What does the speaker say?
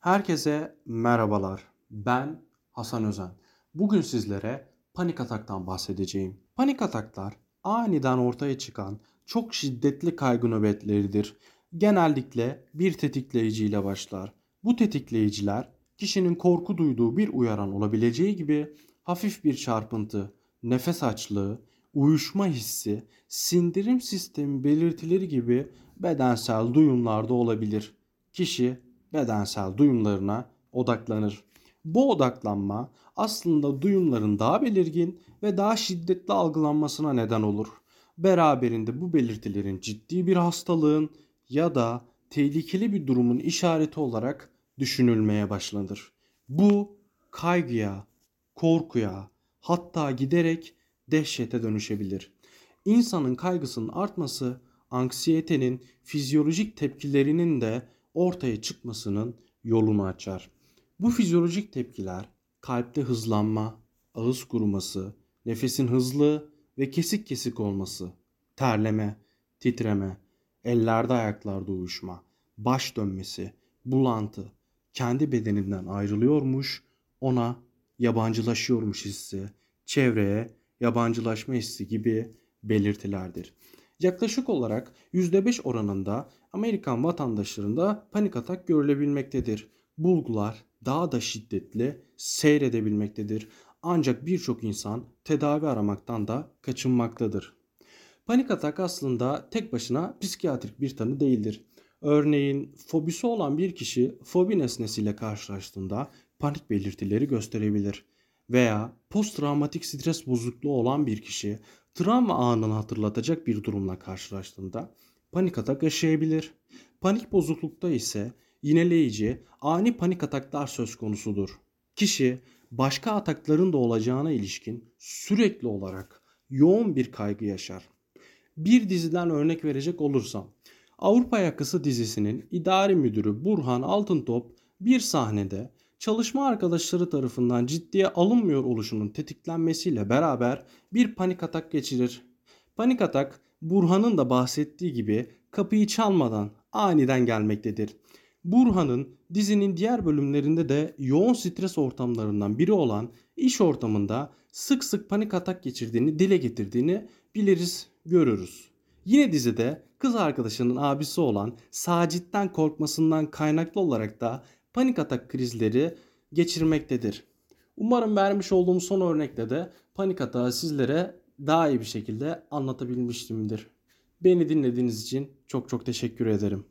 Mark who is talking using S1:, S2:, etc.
S1: Herkese merhabalar. Ben Hasan Özen. Bugün sizlere panik ataktan bahsedeceğim. Panik ataklar aniden ortaya çıkan çok şiddetli kaygı nöbetleridir. Genellikle bir tetikleyiciyle başlar. Bu tetikleyiciler kişinin korku duyduğu bir uyaran olabileceği gibi hafif bir çarpıntı, nefes açlığı, uyuşma hissi, sindirim sistemi belirtileri gibi bedensel duyumlarda olabilir. Kişi bedensel duyumlarına odaklanır. Bu odaklanma aslında duyumların daha belirgin ve daha şiddetli algılanmasına neden olur. Beraberinde bu belirtilerin ciddi bir hastalığın ya da tehlikeli bir durumun işareti olarak düşünülmeye başlanır. Bu kaygıya, korkuya, hatta giderek dehşete dönüşebilir. İnsanın kaygısının artması anksiyetenin fizyolojik tepkilerinin de ortaya çıkmasının yolunu açar. Bu fizyolojik tepkiler kalpte hızlanma, ağız kuruması, nefesin hızlı ve kesik kesik olması, terleme, titreme, ellerde ayaklarda uyuşma, baş dönmesi, bulantı, kendi bedeninden ayrılıyormuş, ona yabancılaşıyormuş hissi, çevreye yabancılaşma hissi gibi belirtilerdir. Yaklaşık olarak %5 oranında Amerikan vatandaşlarında panik atak görülebilmektedir. Bulgular daha da şiddetli seyredebilmektedir. Ancak birçok insan tedavi aramaktan da kaçınmaktadır. Panik atak aslında tek başına psikiyatrik bir tanı değildir. Örneğin fobisi olan bir kişi fobi nesnesiyle karşılaştığında panik belirtileri gösterebilir. Veya post travmatik stres bozukluğu olan bir kişi travma anını hatırlatacak bir durumla karşılaştığında panik atak yaşayabilir. Panik bozuklukta ise yineleyici, ani panik ataklar söz konusudur. Kişi başka atakların da olacağına ilişkin sürekli olarak yoğun bir kaygı yaşar. Bir diziden örnek verecek olursam, Avrupa Yakası dizisinin idari müdürü Burhan Altıntop bir sahnede çalışma arkadaşları tarafından ciddiye alınmıyor oluşunun tetiklenmesiyle beraber bir panik atak geçirir. Panik atak Burhan'ın da bahsettiği gibi kapıyı çalmadan aniden gelmektedir. Burhan'ın dizinin diğer bölümlerinde de yoğun stres ortamlarından biri olan iş ortamında sık sık panik atak geçirdiğini dile getirdiğini biliriz, görürüz. Yine dizide kız arkadaşının abisi olan Sacit'ten korkmasından kaynaklı olarak da panik atak krizleri geçirmektedir. Umarım vermiş olduğum son örnekte de panik atağı sizlere daha iyi bir şekilde anlatabilmiştimdir. Beni dinlediğiniz için çok çok teşekkür ederim.